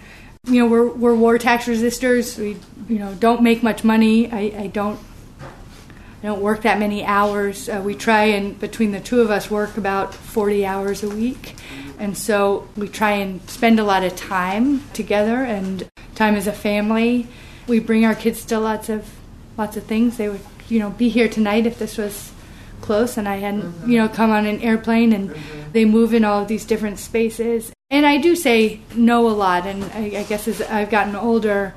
You know, we're, we're war tax resistors. We, you know, don't make much money. I, I don't I don't work that many hours. Uh, we try and between the two of us work about 40 hours a week. And so we try and spend a lot of time together and time as a family. We bring our kids to lots of lots of things. They would, you know, be here tonight if this was close and I hadn't, mm-hmm. you know, come on an airplane and mm-hmm. they move in all of these different spaces. And I do say no a lot and I, I guess as I've gotten older,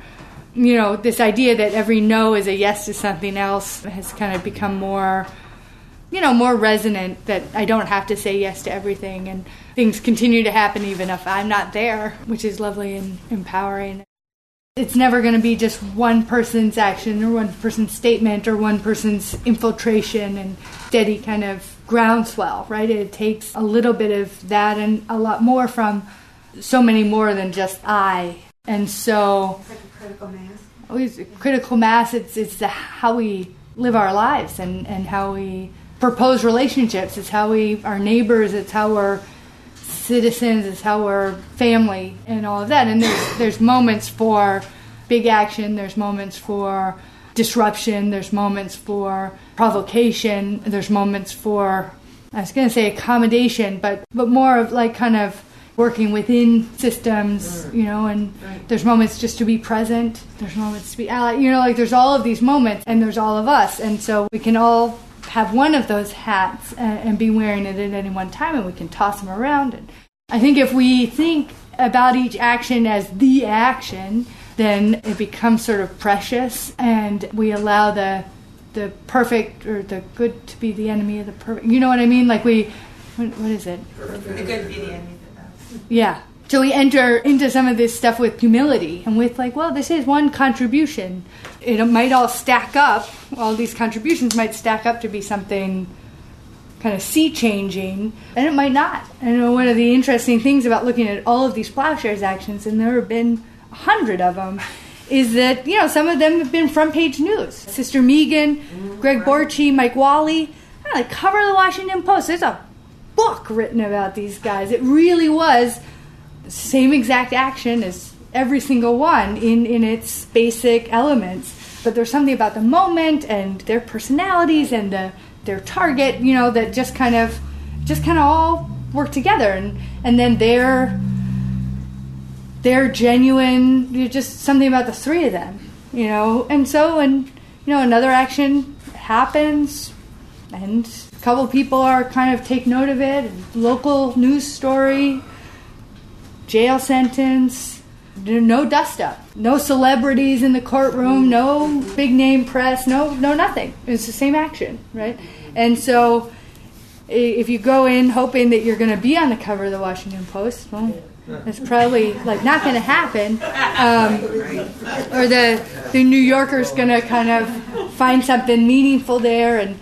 you know, this idea that every no is a yes to something else has kind of become more you know, more resonant that I don't have to say yes to everything and things continue to happen even if I'm not there, which is lovely and empowering. It's never going to be just one person's action or one person's statement or one person's infiltration and steady kind of groundswell, right? It takes a little bit of that and a lot more from so many more than just I. And so, oh, It's like a critical mass. always critical mass, it's, it's how we live our lives and, and how we propose relationships. It's how we are neighbors. It's how we're citizens. It's how we're family and all of that. And there's there's moments for big action. There's moments for disruption. There's moments for provocation. There's moments for I was going to say accommodation, but but more of like kind of working within systems, you know, and there's moments just to be present. There's moments to be ally. You know, like there's all of these moments, and there's all of us, and so we can all have one of those hats and, and be wearing it at any one time, and we can toss them around. And I think if we think about each action as the action, then it becomes sort of precious, and we allow the the perfect or the good to be the enemy of the perfect. You know what I mean? Like we, what, what is it? The good be the enemy of the best. Yeah. So we enter into some of this stuff with humility and with like, well, this is one contribution. It might all stack up. All these contributions might stack up to be something kind of sea changing, and it might not. And one of the interesting things about looking at all of these plowshares actions, and there have been a hundred of them, is that you know some of them have been front page news. Sister Megan, Greg Boertje, Mike Walli, like cover the Washington Post. There's a book written about these guys. It really was same exact action as every single one in in its basic elements. But there's something about the moment and their personalities and the their target, you know, that just kind of just kind of all work together and and then their they're genuine you just something about the three of them you know and so and you know another action happens and a couple people are kind of take note of it local news story jail sentence no dust up. No celebrities in the courtroom no big name press no no nothing. It's the same action right? And so if you go in hoping that you're going to be on the cover of the washington post well it's probably like not going to happen. Um, or the the new yorker's going to kind of find something meaningful there and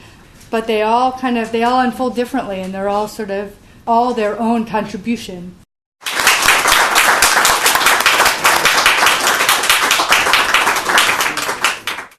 but they all kind of they all unfold differently and they're all sort of all their own contribution